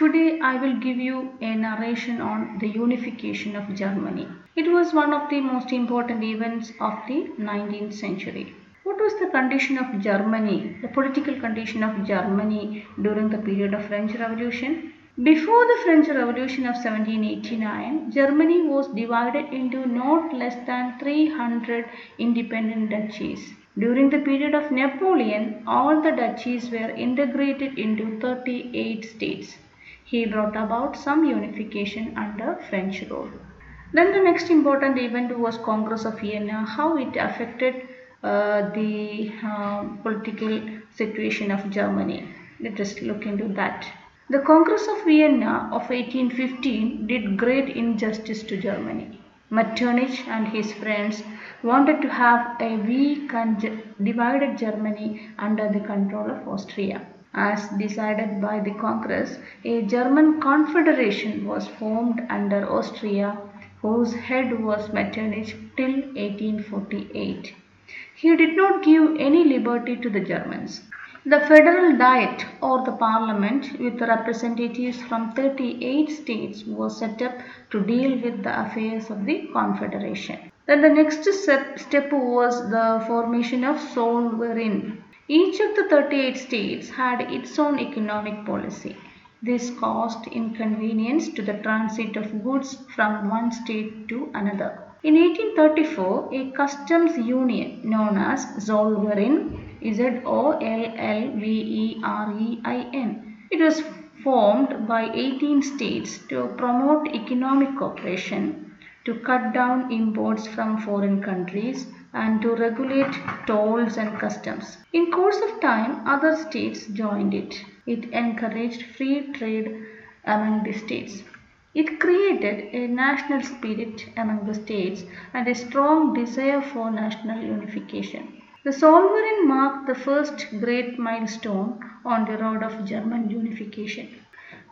Today I will give you a narration on the unification of Germany. It was one of the most important events of the 19th century. What was the condition of Germany, the political condition of Germany during the period of French Revolution? Before the French Revolution of 1789, Germany was divided into not less than 300 independent duchies. During the period of Napoleon, all the duchies were integrated into 38 states. He brought about some unification under French rule. Then the next important event was Congress of Vienna, how it affected uh, the uh, political situation of Germany. Let us look into that. The Congress of Vienna of 1815 did great injustice to Germany. Metternich and his friends wanted to have a weak and divided Germany under the control of Austria. As decided by the Congress, a German confederation was formed under Austria whose head was Metternich till 1848. He did not give any liberty to the Germans. The Federal Diet or the Parliament with representatives from 38 states was set up to deal with the affairs of the Confederation. Then the next step was the formation of Zollverein. Each of the 38 states had its own economic policy. This caused inconvenience to the transit of goods from one state to another. In 1834, a customs union known as Zollverein Z-O-L-L-V-E-R-E-I-N. It was formed by 18 states to promote economic cooperation, to cut down imports from foreign countries and to regulate tolls and customs. In course of time, other states joined it. It encouraged free trade among the states. It created a national spirit among the states and a strong desire for national unification. The Zollverein marked the first great milestone on the road of German unification.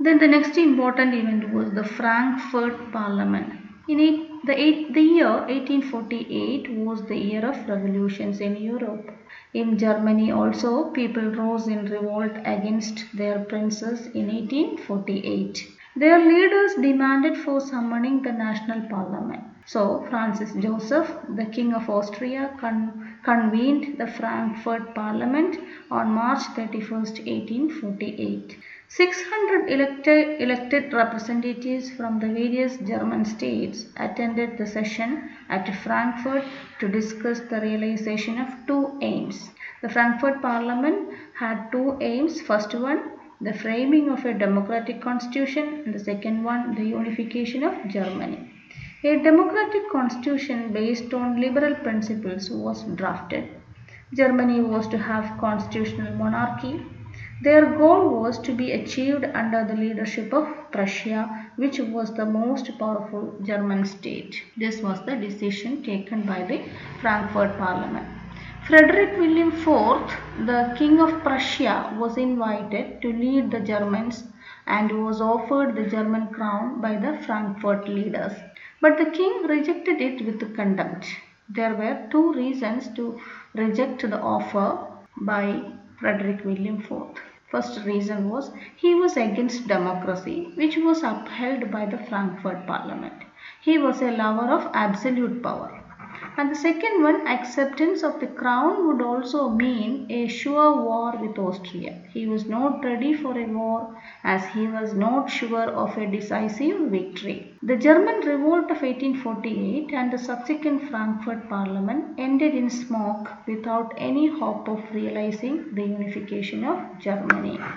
Then the next important event was the Frankfurt Parliament. In eight, the, eight, the year 1848 was the year of revolutions in Europe. In Germany also people rose in revolt against their princes in 1848. Their leaders demanded for summoning the national parliament. So Francis Joseph, the king of Austria, con convened the Frankfurt parliament on March 31, 1848. 600 elected, elected representatives from the various German states attended the session at Frankfurt to discuss the realization of two aims. The Frankfurt Parliament had two aims. First one, the framing of a democratic constitution and the second one, the unification of Germany. A democratic constitution based on liberal principles was drafted. Germany was to have constitutional monarchy their goal was to be achieved under the leadership of Prussia, which was the most powerful German state. This was the decision taken by the Frankfurt Parliament. Frederick William IV, the King of Prussia, was invited to lead the Germans and was offered the German crown by the Frankfurt leaders. But the king rejected it with contempt. There were two reasons to reject the offer by Frederick William IV. First reason was he was against democracy which was upheld by the Frankfurt Parliament. He was a lover of absolute power. And the second one, acceptance of the crown would also mean a sure war with Austria. He was not ready for a war as he was not sure of a decisive victory. The German revolt of 1848 and the subsequent Frankfurt Parliament ended in smoke without any hope of realizing the unification of Germany.